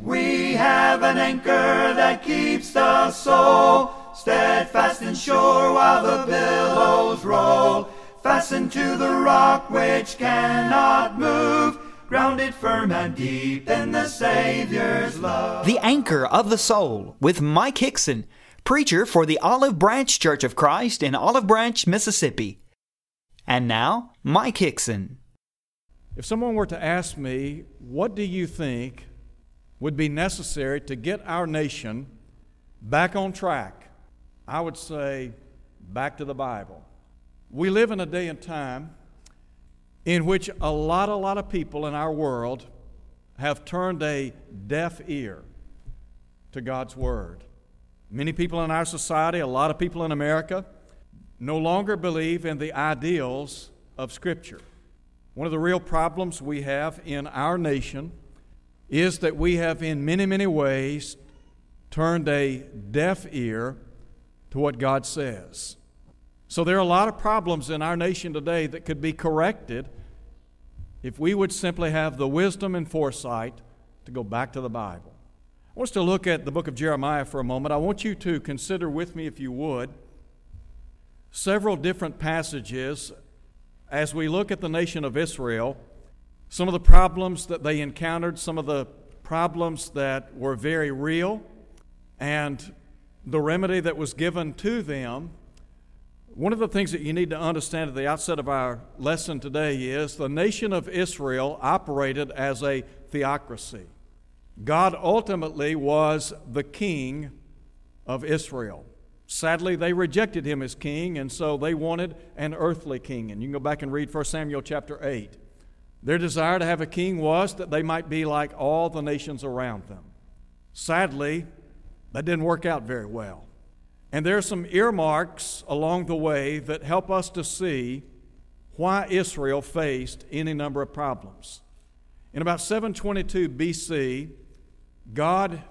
We have an anchor that keeps the soul steadfast and sure while the billows roll. Fastened to the rock which cannot move, grounded firm and deep in the Savior's love. The Anchor of the Soul with Mike Hickson, preacher for the Olive Branch Church of Christ in Olive Branch, Mississippi. And now, Mike Hickson. If someone were to ask me, what do you think would be necessary to get our nation back on track, I would say back to the Bible. We live in a day and time in which a lot, a lot of people in our world have turned a deaf ear to God's Word. Many people in our society, a lot of people in America, no longer believe in the ideals of Scripture. One of the real problems we have in our nation is that we have, in many, many ways, turned a deaf ear to what God says. So there are a lot of problems in our nation today that could be corrected if we would simply have the wisdom and foresight to go back to the Bible. I want us to look at the book of Jeremiah for a moment. I want you to consider with me, if you would, several different passages as we look at the nation of Israel some of the problems that they encountered, some of the problems that were very real, and the remedy that was given to them. One of the things that you need to understand at the outset of our lesson today is the nation of Israel operated as a theocracy. God ultimately was the king of Israel. Sadly, they rejected him as king, and so they wanted an earthly king. And you can go back and read 1 Samuel chapter 8. Their desire to have a king was that they might be like all the nations around them. Sadly, that didn't work out very well. And there are some earmarks along the way that help us to see why Israel faced any number of problems. In about 722 BC, God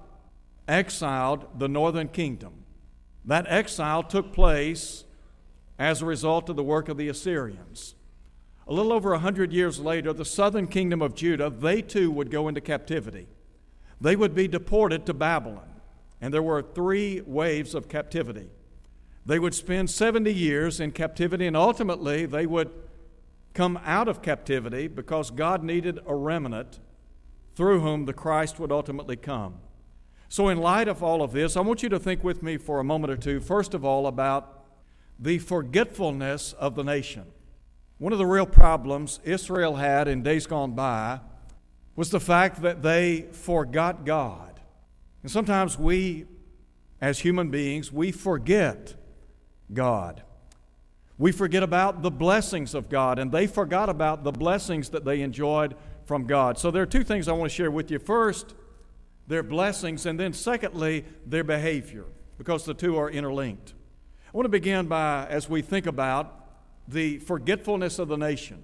exiled the northern kingdom. That exile took place as a result of the work of the Assyrians. A little over a hundred years later, the southern kingdom of Judah, they too would go into captivity. They would be deported to Babylon, and there were three waves of captivity. They would spend 70 years in captivity, and ultimately they would come out of captivity because God needed a remnant through whom the Christ would ultimately come. So, in light of all of this, I want you to think with me for a moment or two, first of all, about the forgetfulness of the nation. One of the real problems Israel had in days gone by was the fact that they forgot God. And sometimes we, as human beings, we forget God. We forget about the blessings of God, and they forgot about the blessings that they enjoyed from God. So there are two things I want to share with you. First, their blessings, and then secondly, their behavior, because the two are interlinked. I want to begin by, as we think about the forgetfulness of the nation.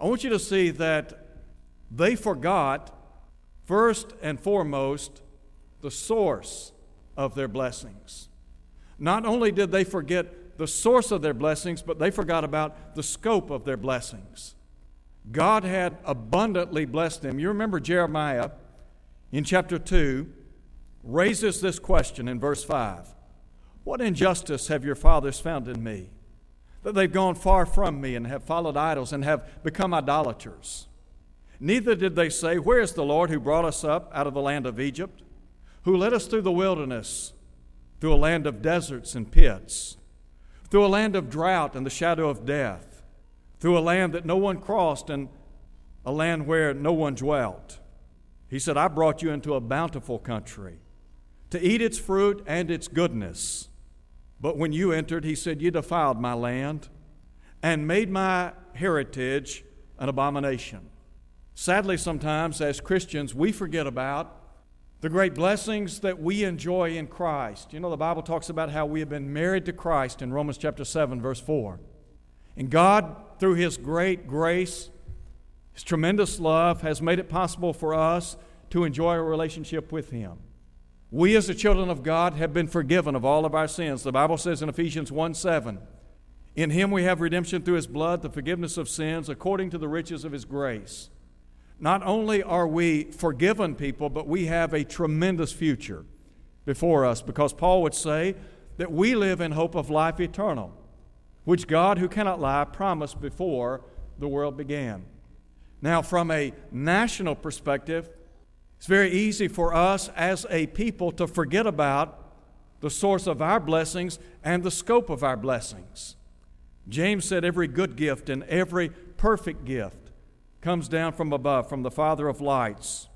I want you to see that they forgot, first and foremost, the source of their blessings. Not only did they forget the source of their blessings, but they forgot about the scope of their blessings. God had abundantly blessed them. You remember Jeremiah in chapter 2 raises this question in verse 5 What injustice have your fathers found in me? That they've gone far from me and have followed idols and have become idolaters. Neither did they say, Where is the Lord who brought us up out of the land of Egypt, who led us through the wilderness, through a land of deserts and pits, through a land of drought and the shadow of death, through a land that no one crossed and a land where no one dwelt? He said, I brought you into a bountiful country to eat its fruit and its goodness but when you entered, he said, You defiled my land and made my heritage an abomination. Sadly, sometimes as Christians, we forget about the great blessings that we enjoy in Christ. You know, the Bible talks about how we have been married to Christ in Romans chapter 7, verse 4. And God, through His great grace, His tremendous love, has made it possible for us to enjoy a relationship with Him. We, as the children of God, have been forgiven of all of our sins. The Bible says in Ephesians 1 7, In him we have redemption through his blood, the forgiveness of sins, according to the riches of his grace. not only are we forgiven people, but we have a tremendous future before us because Paul would say that we live in hope of life eternal, which God, who cannot lie, promised before the world began. Now, from a national perspective, it's very easy for us as a people to forget about the source of our blessings and the scope of our blessings. James said, Every good gift and every perfect gift comes down from above, from the Father of lights.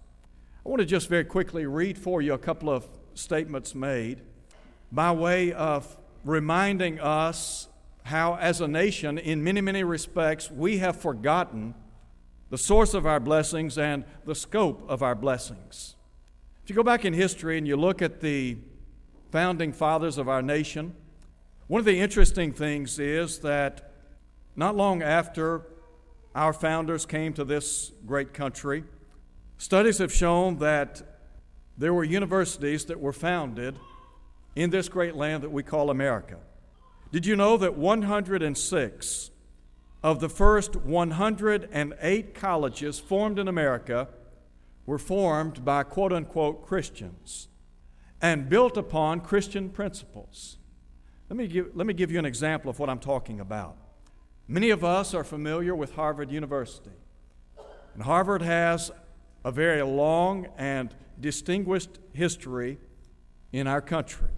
I want to just very quickly read for you a couple of statements made by way of reminding us how, as a nation, in many, many respects, we have forgotten the source of our blessings and the scope of our blessings. If you go back in history and you look at the founding fathers of our nation, one of the interesting things is that not long after our founders came to this great country, studies have shown that there were universities that were founded in this great land that we call America. Did you know that 106 of the first 108 colleges formed in America were formed by quote unquote Christians and built upon Christian principles? Let me, give, let me give you an example of what I'm talking about. Many of us are familiar with Harvard University. And Harvard has a very long and distinguished history in our country.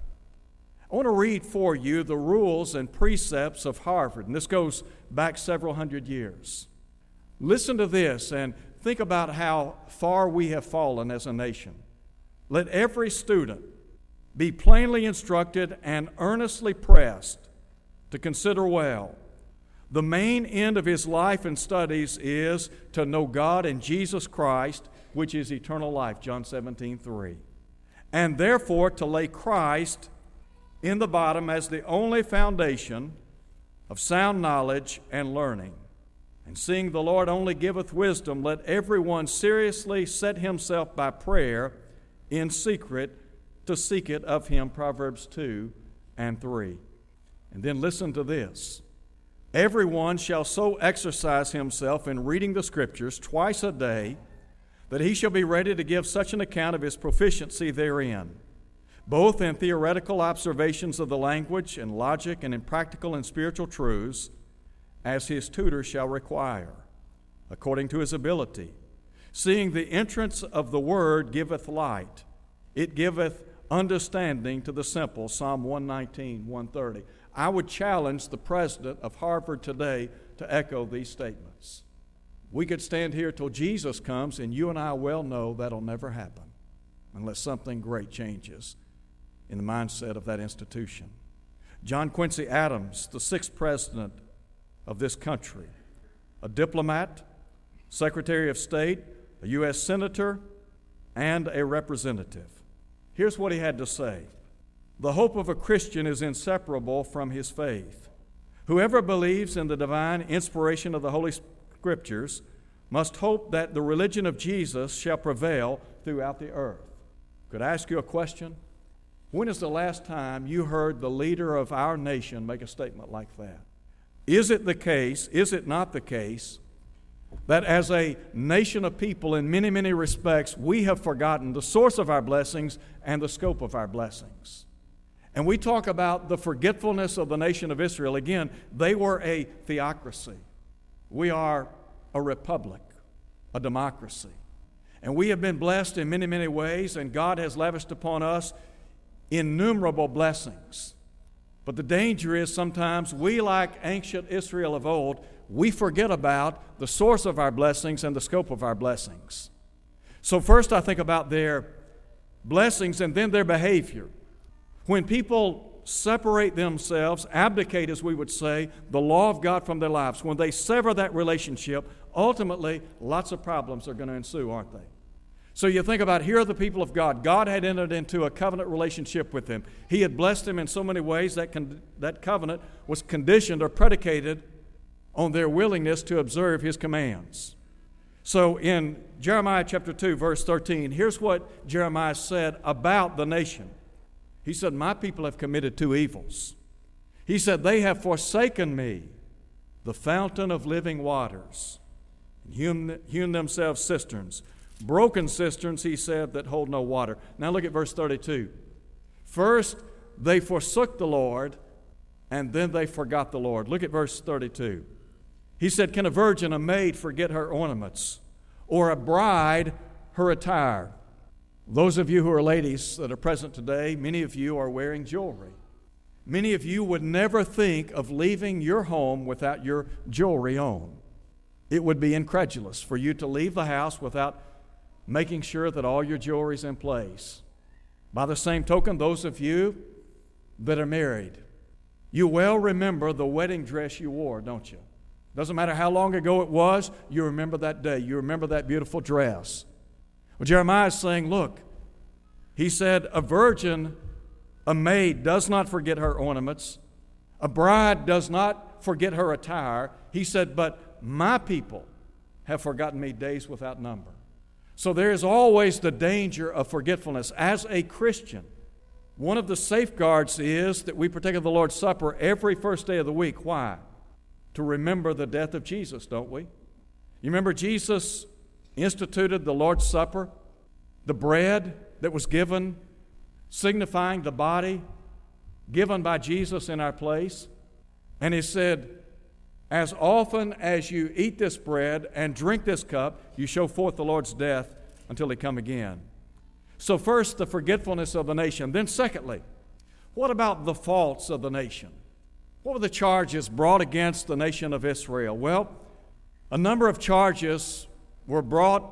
I want to read for you the rules and precepts of Harvard, and this goes back several hundred years. Listen to this and think about how far we have fallen as a nation. Let every student be plainly instructed and earnestly pressed to consider well. The main end of his life and studies is to know God and Jesus Christ, which is eternal life, John 17, 3. And therefore to lay Christ in the bottom as the only foundation of sound knowledge and learning. And seeing the Lord only giveth wisdom, let everyone seriously set himself by prayer in secret to seek it of him. Proverbs 2 and 3. And then listen to this. Everyone shall so exercise himself in reading the Scriptures twice a day that he shall be ready to give such an account of his proficiency therein, both in theoretical observations of the language and logic and in practical and spiritual truths, as his tutor shall require, according to his ability. Seeing the entrance of the word giveth light, it giveth understanding to the simple, Psalm 119, 130. I would challenge the president of Harvard today to echo these statements. We could stand here till Jesus comes, and you and I well know that'll never happen unless something great changes in the mindset of that institution. John Quincy Adams, the sixth president of this country, a diplomat, Secretary of State, a U.S. Senator, and a representative. Here's what he had to say The hope of a Christian is inseparable from his faith. Whoever believes in the divine inspiration of the Holy Scriptures must hope that the religion of Jesus shall prevail throughout the earth. Could I ask you a question? When is the last time you heard the leader of our nation make a statement like that? Is it the case, is it not the case, that as a nation of people, in many, many respects, we have forgotten the source of our blessings and the scope of our blessings. And we talk about the forgetfulness of the nation of Israel. Again, they were a theocracy. We are a republic, a democracy. And we have been blessed in many, many ways, and God has lavished upon us innumerable blessings. But the danger is sometimes we, like ancient Israel of old, we forget about the source of our blessings and the scope of our blessings. So, first, I think about their blessings and then their behavior. When people separate themselves, abdicate, as we would say, the law of God from their lives, when they sever that relationship, ultimately, lots of problems are going to ensue, aren't they? So you think about here are the people of God. God had entered into a covenant relationship with them. He had blessed them in so many ways that con- that covenant was conditioned or predicated on their willingness to observe his commands. So in Jeremiah chapter 2, verse 13, here's what Jeremiah said about the nation. He said, My people have committed two evils. He said, They have forsaken me, the fountain of living waters. and hewn, hewn themselves cisterns. Broken cisterns, he said, that hold no water. Now look at verse 32. First, they forsook the Lord, and then they forgot the Lord. Look at verse 32. He said, Can a virgin, a maid, forget her ornaments, or a bride her attire? Those of you who are ladies that are present today, many of you are wearing jewelry. Many of you would never think of leaving your home without your jewelry on. It would be incredulous for you to leave the house without making sure that all your jewelry is in place. By the same token, those of you that are married, you well remember the wedding dress you wore, don't you? Doesn't matter how long ago it was, you remember that day. You remember that beautiful dress. Well, Jeremiah is saying, look, he said, a virgin, a maid, does not forget her ornaments, a bride does not forget her attire. He said, but my people have forgotten me days without number. So there is always the danger of forgetfulness. As a Christian, one of the safeguards is that we partake of the Lord's Supper every first day of the week. Why? To remember the death of Jesus, don't we? You remember Jesus instituted the Lord's Supper, the bread that was given, signifying the body given by Jesus in our place. And he said, As often as you eat this bread and drink this cup, you show forth the Lord's death until he come again. So, first, the forgetfulness of the nation. Then, secondly, what about the faults of the nation? What were the charges brought against the nation of Israel? Well, a number of charges were brought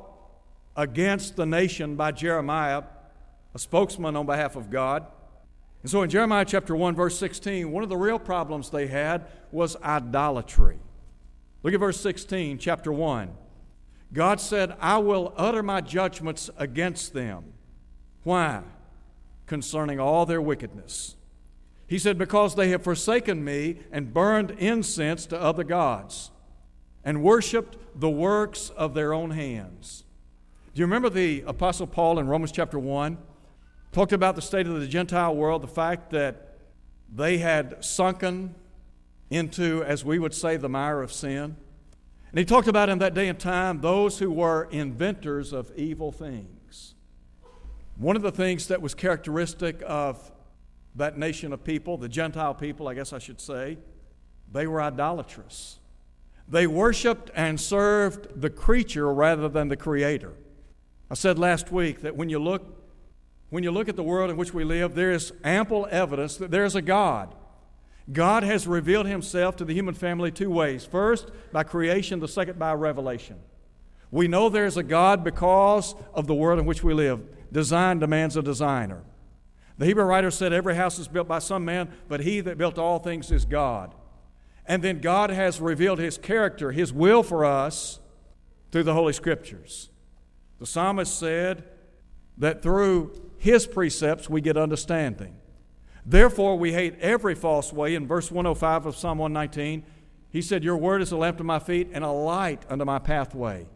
against the nation by Jeremiah, a spokesman on behalf of God. And so in Jeremiah chapter 1, verse 16, one of the real problems they had was idolatry. Look at verse 16, chapter 1. God said, I will utter my judgments against them. Why? Concerning all their wickedness. He said, Because they have forsaken me and burned incense to other gods and worshiped the works of their own hands. Do you remember the Apostle Paul in Romans chapter 1? Talked about the state of the Gentile world, the fact that they had sunken into, as we would say, the mire of sin. And he talked about in that day and time those who were inventors of evil things. One of the things that was characteristic of that nation of people, the Gentile people, I guess I should say, they were idolatrous. They worshiped and served the creature rather than the creator. I said last week that when you look when you look at the world in which we live, there is ample evidence that there is a God. God has revealed himself to the human family two ways. First, by creation, the second, by revelation. We know there is a God because of the world in which we live. Design demands a designer. The Hebrew writer said, Every house is built by some man, but he that built all things is God. And then God has revealed his character, his will for us through the Holy Scriptures. The psalmist said that through his precepts we get understanding. Therefore, we hate every false way. In verse 105 of Psalm 119, he said, Your word is a lamp to my feet and a light unto my pathway.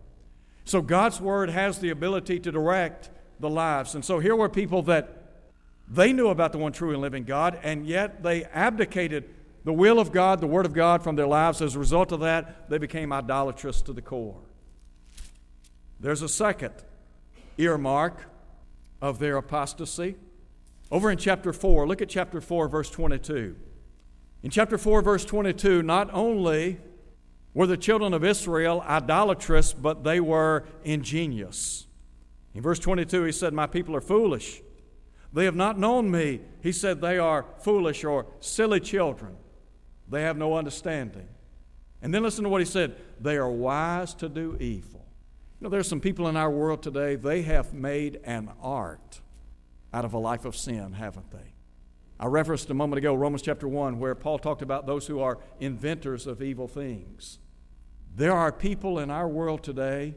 So God's word has the ability to direct the lives. And so here were people that they knew about the one true and living God, and yet they abdicated the will of God, the word of God from their lives. As a result of that, they became idolatrous to the core. There's a second earmark of their apostasy. Over in chapter 4, look at chapter 4, verse 22. In chapter 4, verse 22, not only were the children of Israel idolatrous, but they were ingenious. In verse 22, he said, My people are foolish. They have not known me. He said, They are foolish or silly children. They have no understanding. And then listen to what he said They are wise to do evil. You know, there's some people in our world today, they have made an art out of a life of sin, haven't they? I referenced a moment ago Romans chapter 1, where Paul talked about those who are inventors of evil things. There are people in our world today,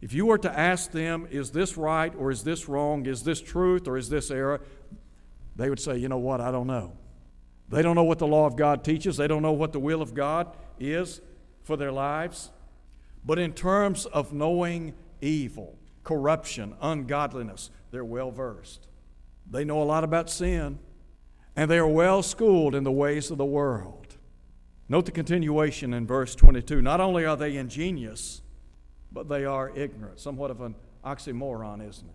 if you were to ask them, is this right or is this wrong? Is this truth or is this error? They would say, you know what? I don't know. They don't know what the law of God teaches, they don't know what the will of God is for their lives. But in terms of knowing evil, corruption, ungodliness, they're well versed. They know a lot about sin, and they are well schooled in the ways of the world. Note the continuation in verse 22. Not only are they ingenious, but they are ignorant. Somewhat of an oxymoron, isn't it?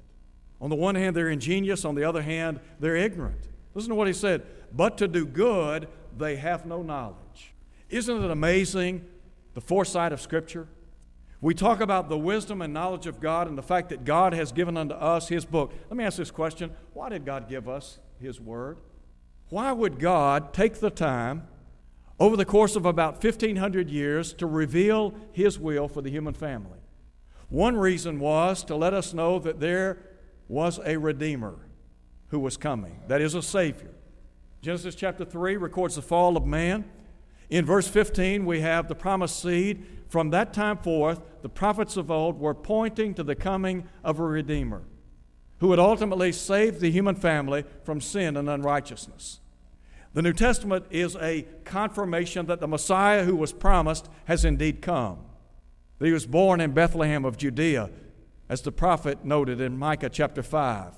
On the one hand, they're ingenious, on the other hand, they're ignorant. Listen to what he said but to do good, they have no knowledge. Isn't it amazing the foresight of Scripture? We talk about the wisdom and knowledge of God and the fact that God has given unto us His book. Let me ask this question Why did God give us His Word? Why would God take the time over the course of about 1,500 years to reveal His will for the human family? One reason was to let us know that there was a Redeemer who was coming, that is, a Savior. Genesis chapter 3 records the fall of man. In verse 15, we have the promised seed. From that time forth, the prophets of old were pointing to the coming of a Redeemer who would ultimately save the human family from sin and unrighteousness. The New Testament is a confirmation that the Messiah who was promised has indeed come. That he was born in Bethlehem of Judea, as the prophet noted in Micah chapter 5.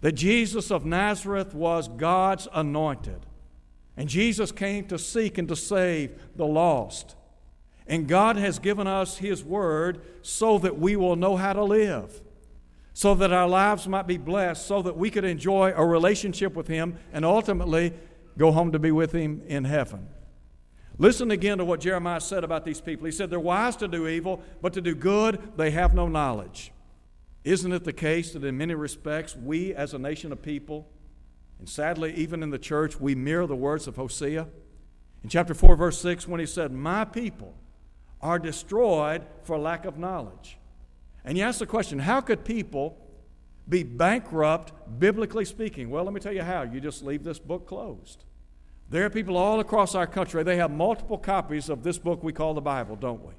That Jesus of Nazareth was God's anointed. And Jesus came to seek and to save the lost. And God has given us His Word so that we will know how to live so that our lives might be blessed, so that we could enjoy a relationship with Him and ultimately go home to be with Him in heaven. Listen again to what Jeremiah said about these people. He said, They're wise to do evil, but to do good, they have no knowledge. Isn't it the case that in many respects, we as a nation of people, and sadly, even in the church, we mirror the words of Hosea? In chapter 4, verse 6, when he said, My people are destroyed for lack of knowledge. And you ask the question how could people be bankrupt, biblically speaking? Well, let me tell you how. You just leave this book closed. There are people all across our country, they have multiple copies of this book we call the Bible, don't we?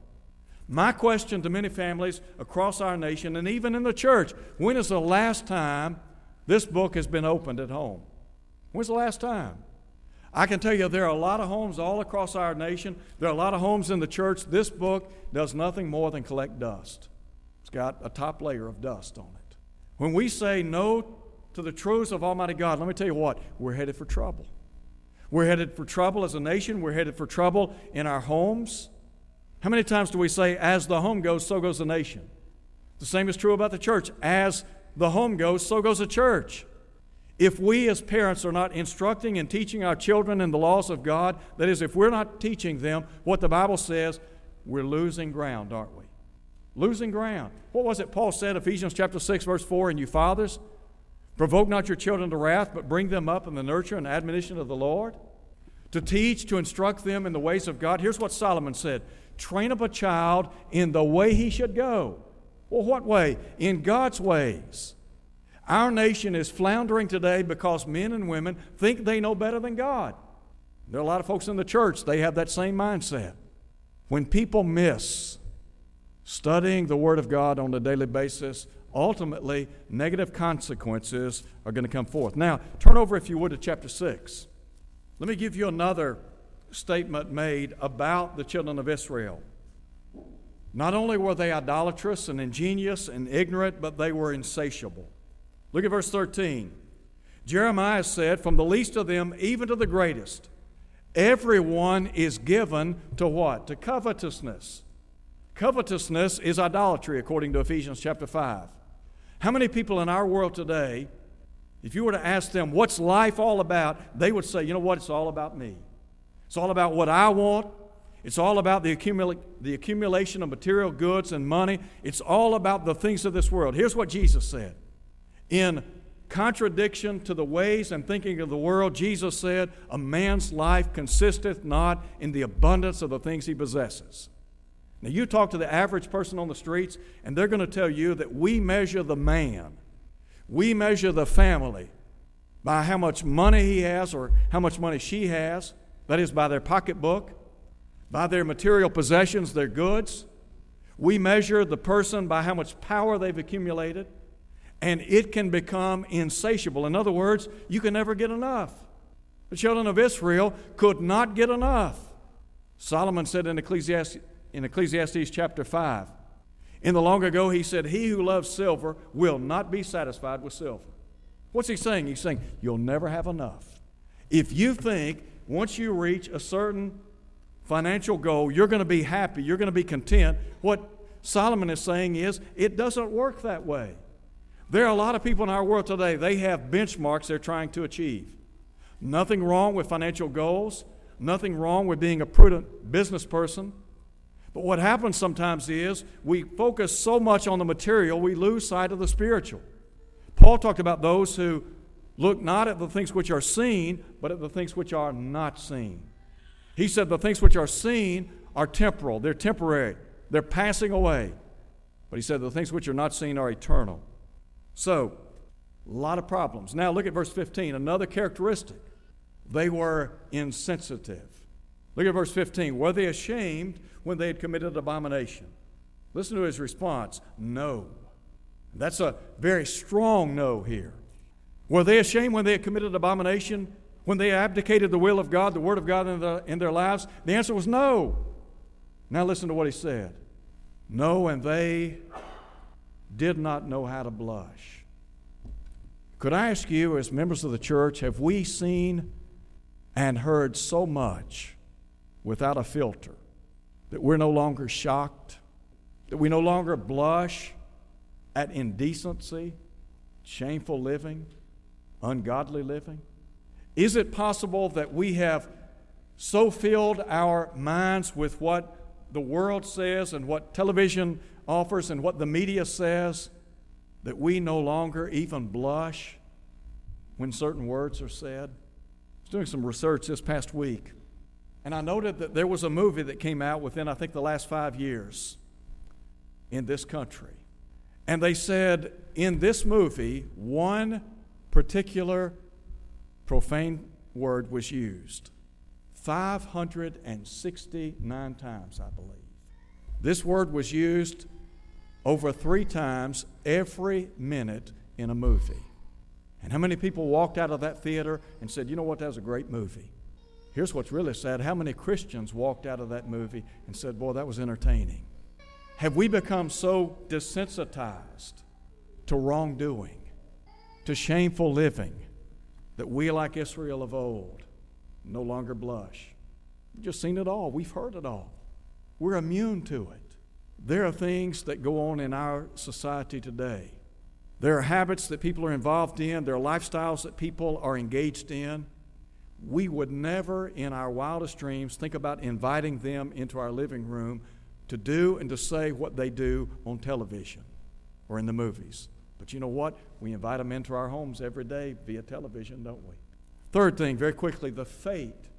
My question to many families across our nation and even in the church when is the last time this book has been opened at home? When's the last time? I can tell you there are a lot of homes all across our nation. There are a lot of homes in the church. This book does nothing more than collect dust It's got a top layer of dust on it. When we say no to the truths of Almighty God, let me tell you what, we're headed for trouble. We're headed for trouble as a nation, we're headed for trouble in our homes. How many times do we say, as the home goes, so goes the nation? The same is true about the church. As the home goes, so goes the church. If we as parents are not instructing and teaching our children in the laws of God, that is, if we're not teaching them what the Bible says, we're losing ground, aren't we? Losing ground. What was it Paul said, Ephesians chapter 6, verse 4, and you fathers, provoke not your children to wrath, but bring them up in the nurture and admonition of the Lord? To teach, to instruct them in the ways of God. Here's what Solomon said train up a child in the way he should go. Well, what way? In God's ways. Our nation is floundering today because men and women think they know better than God. There are a lot of folks in the church, they have that same mindset. When people miss studying the Word of God on a daily basis, ultimately negative consequences are going to come forth. Now, turn over, if you would, to chapter 6. Let me give you another statement made about the children of Israel. Not only were they idolatrous and ingenious and ignorant, but they were insatiable. Look at verse 13. Jeremiah said, From the least of them even to the greatest, everyone is given to what? To covetousness. Covetousness is idolatry, according to Ephesians chapter 5. How many people in our world today, if you were to ask them, what's life all about, they would say, you know what, it's all about me. It's all about what I want. It's all about the, accumula- the accumulation of material goods and money. It's all about the things of this world. Here's what Jesus said. In contradiction to the ways and thinking of the world, Jesus said, A man's life consisteth not in the abundance of the things he possesses. Now, you talk to the average person on the streets, and they're going to tell you that we measure the man, we measure the family by how much money he has or how much money she has, that is, by their pocketbook, by their material possessions, their goods. We measure the person by how much power they've accumulated, and it can become insatiable. In other words, you can never get enough. The children of Israel could not get enough. Solomon said in Ecclesiastes in Ecclesiastes chapter 5. In the long ago, he said, He who loves silver will not be satisfied with silver. What's he saying? He's saying, You'll never have enough. If you think once you reach a certain financial goal, you're going to be happy, you're going to be content, what Solomon is saying is it doesn't work that way. There are a lot of people in our world today, they have benchmarks they're trying to achieve. Nothing wrong with financial goals, nothing wrong with being a prudent business person. But what happens sometimes is we focus so much on the material, we lose sight of the spiritual. Paul talked about those who look not at the things which are seen, but at the things which are not seen. He said the things which are seen are temporal, they're temporary, they're passing away. But he said the things which are not seen are eternal. So, a lot of problems. Now look at verse 15, another characteristic. They were insensitive. Look at verse 15. Were they ashamed when they had committed abomination? Listen to his response no. That's a very strong no here. Were they ashamed when they had committed abomination? When they abdicated the will of God, the Word of God in, the, in their lives? The answer was no. Now listen to what he said. No, and they did not know how to blush. Could I ask you, as members of the church, have we seen and heard so much without a filter that we're no longer shocked, that we no longer blush at indecency, shameful living, ungodly living? Is it possible that we have so filled our minds with what the world says and what television offers and what the media says that we no longer even blush when certain words are said? I was doing some research this past week, and I noted that there was a movie that came out within, I think, the last five years in this country. And they said in this movie, one particular profane word was used 569 times, I believe. This word was used over three times every minute in a movie. And how many people walked out of that theater and said, you know what, that was a great movie? Here's what's really sad how many Christians walked out of that movie and said, boy, that was entertaining? Have we become so desensitized to wrongdoing, to shameful living, that we, like Israel of old, no longer blush? We've just seen it all, we've heard it all. We're immune to it. There are things that go on in our society today. There are habits that people are involved in, there are lifestyles that people are engaged in. We would never, in our wildest dreams, think about inviting them into our living room to do and to say what they do on television or in the movies. But you know what? We invite them into our homes every day via television, don't we? Third thing, very quickly, the fate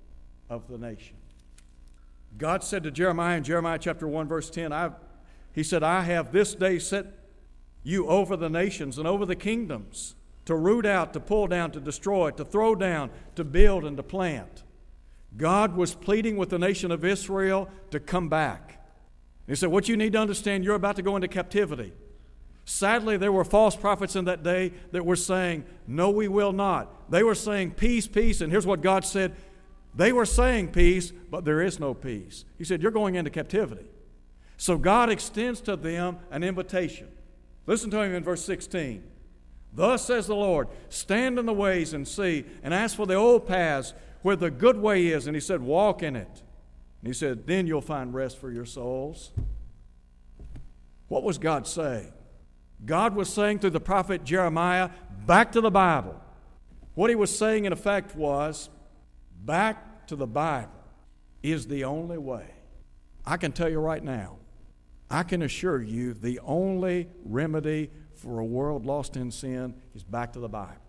of the nation. God said to Jeremiah in Jeremiah chapter 1, verse 10, I he said, I have this day set you over the nations and over the kingdoms to root out, to pull down, to destroy, to throw down, to build, and to plant. God was pleading with the nation of Israel to come back. He said, What you need to understand, you're about to go into captivity. Sadly, there were false prophets in that day that were saying, No, we will not. They were saying, Peace, peace. And here's what God said They were saying peace, but there is no peace. He said, You're going into captivity. So God extends to them an invitation. Listen to him in verse 16. Thus says the Lord, stand in the ways and see, and ask for the old paths where the good way is. And he said, walk in it. And he said, then you'll find rest for your souls. What was God saying? God was saying through the prophet Jeremiah, back to the Bible. What he was saying, in effect, was, back to the Bible is the only way. I can tell you right now, I can assure you the only remedy for a world lost in sin is back to the Bible.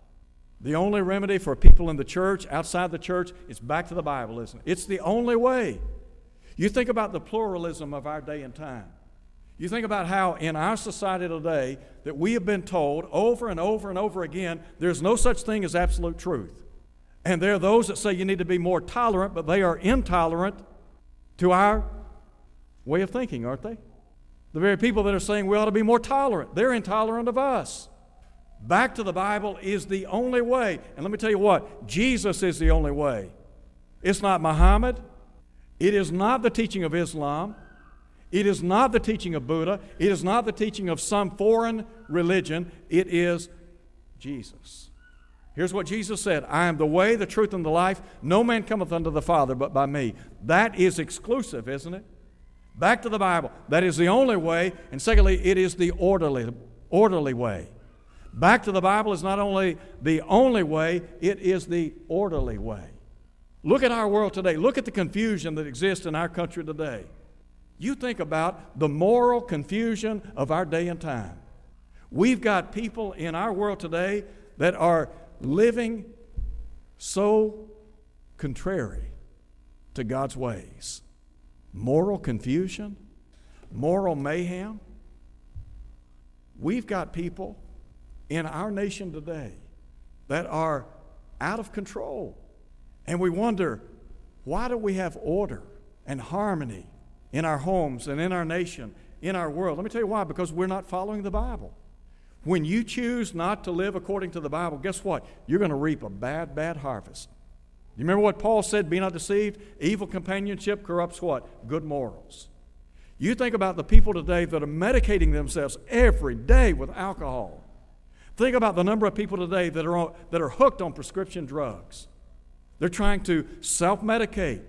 The only remedy for people in the church, outside the church, is back to the Bible, isn't it? It's the only way. You think about the pluralism of our day and time. You think about how in our society today that we have been told over and over and over again there's no such thing as absolute truth. And there are those that say you need to be more tolerant, but they are intolerant to our way of thinking, aren't they? The very people that are saying we ought to be more tolerant, they're intolerant of us. Back to the Bible is the only way. And let me tell you what Jesus is the only way. It's not Muhammad. It is not the teaching of Islam. It is not the teaching of Buddha. It is not the teaching of some foreign religion. It is Jesus. Here's what Jesus said I am the way, the truth, and the life. No man cometh unto the Father but by me. That is exclusive, isn't it? Back to the Bible. That is the only way. And secondly, it is the orderly, orderly way. Back to the Bible is not only the only way, it is the orderly way. Look at our world today. Look at the confusion that exists in our country today. You think about the moral confusion of our day and time. We've got people in our world today that are living so contrary to God's ways. Moral confusion, moral mayhem. We've got people in our nation today that are out of control. And we wonder why do we have order and harmony in our homes and in our nation, in our world? Let me tell you why because we're not following the Bible. When you choose not to live according to the Bible, guess what? You're going to reap a bad, bad harvest. You remember what Paul said? Be not deceived. Evil companionship corrupts what? Good morals. You think about the people today that are medicating themselves every day with alcohol. Think about the number of people today that are, on, that are hooked on prescription drugs. They're trying to self medicate.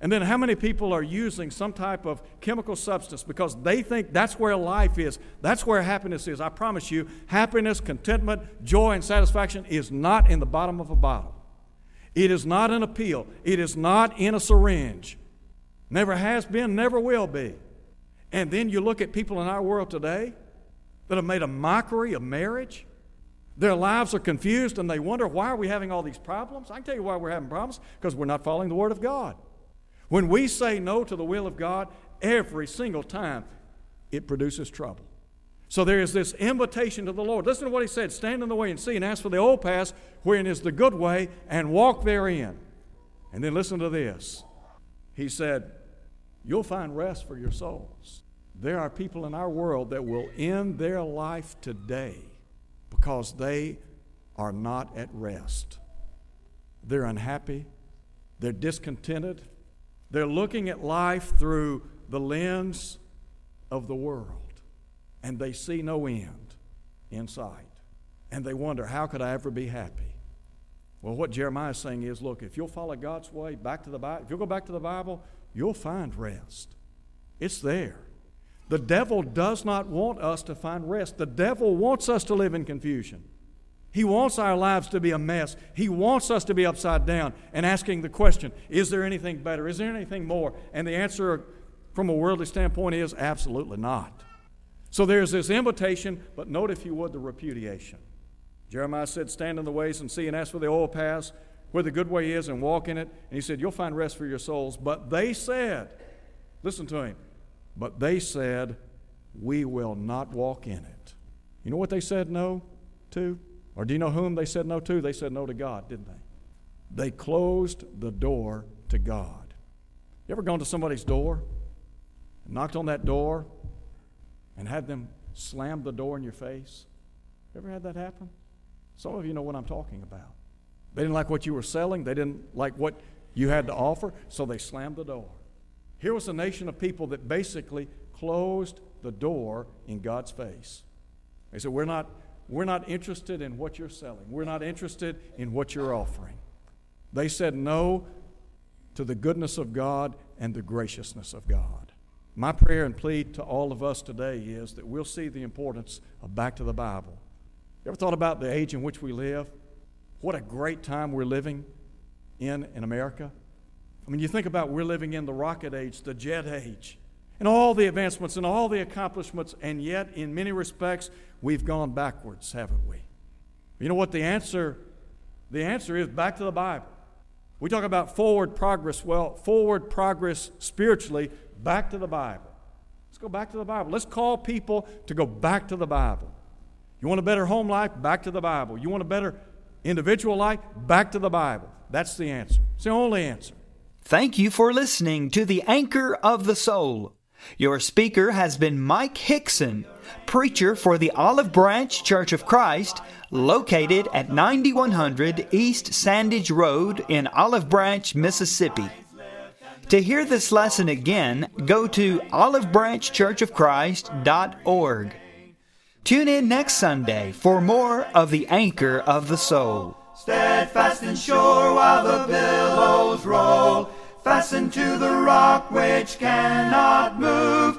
And then how many people are using some type of chemical substance because they think that's where life is, that's where happiness is? I promise you, happiness, contentment, joy, and satisfaction is not in the bottom of a bottle. It is not an appeal. It is not in a syringe. Never has been, never will be. And then you look at people in our world today that have made a mockery of marriage. Their lives are confused and they wonder why are we having all these problems? I can tell you why we're having problems because we're not following the Word of God. When we say no to the will of God, every single time it produces trouble. So there is this invitation to the Lord. Listen to what he said stand in the way and see, and ask for the old path, wherein is the good way, and walk therein. And then listen to this. He said, You'll find rest for your souls. There are people in our world that will end their life today because they are not at rest. They're unhappy, they're discontented, they're looking at life through the lens of the world, and they see no end in sight. And they wonder, how could I ever be happy? Well, what Jeremiah is saying is look, if you'll follow God's way back to the Bible, if you'll go back to the Bible, you'll find rest. It's there. The devil does not want us to find rest. The devil wants us to live in confusion. He wants our lives to be a mess. He wants us to be upside down and asking the question is there anything better? Is there anything more? And the answer from a worldly standpoint is absolutely not. So there's this invitation, but note, if you would, the repudiation. Jeremiah said, Stand in the ways and see and ask for the old paths where the good way is and walk in it. And he said, You'll find rest for your souls. But they said, Listen to him, but they said, We will not walk in it. You know what they said no to? Or do you know whom they said no to? They said no to God, didn't they? They closed the door to God. You ever gone to somebody's door, knocked on that door, and had them slam the door in your face? Ever had that happen? Some of you know what I'm talking about. They didn't like what you were selling, they didn't like what you had to offer, so they slammed the door. Here was a nation of people that basically closed the door in God's face. They said, We're not we're not interested in what you're selling. We're not interested in what you're offering. They said no to the goodness of God and the graciousness of God. My prayer and plea to all of us today is that we'll see the importance of back to the Bible. You ever thought about the age in which we live? What a great time we're living in in America. I mean, you think about we're living in the rocket age, the jet age and all the advancements and all the accomplishments, and yet, in many respects, we've gone backwards, haven't we? You know what the answer? The answer is back to the Bible. We talk about forward progress. Well, forward progress spiritually, back to the Bible. Let's go back to the Bible. Let's call people to go back to the Bible. You want a better home life? Back to the Bible. You want a better individual life? Back to the Bible. That's the answer. It's the only answer. Thank you for listening to the Anchor of the Soul. Your speaker has been Mike Hickson, preacher for the Olive Branch Church of Christ, located at 9100 East Sandidge Road in Olive Branch, Mississippi. To hear this lesson again, go to olivebranchchurchofchrist.org. Tune in next Sunday for more of the Anchor of the Soul. Steadfast and sure while the billows roll fastened to the rock which cannot move,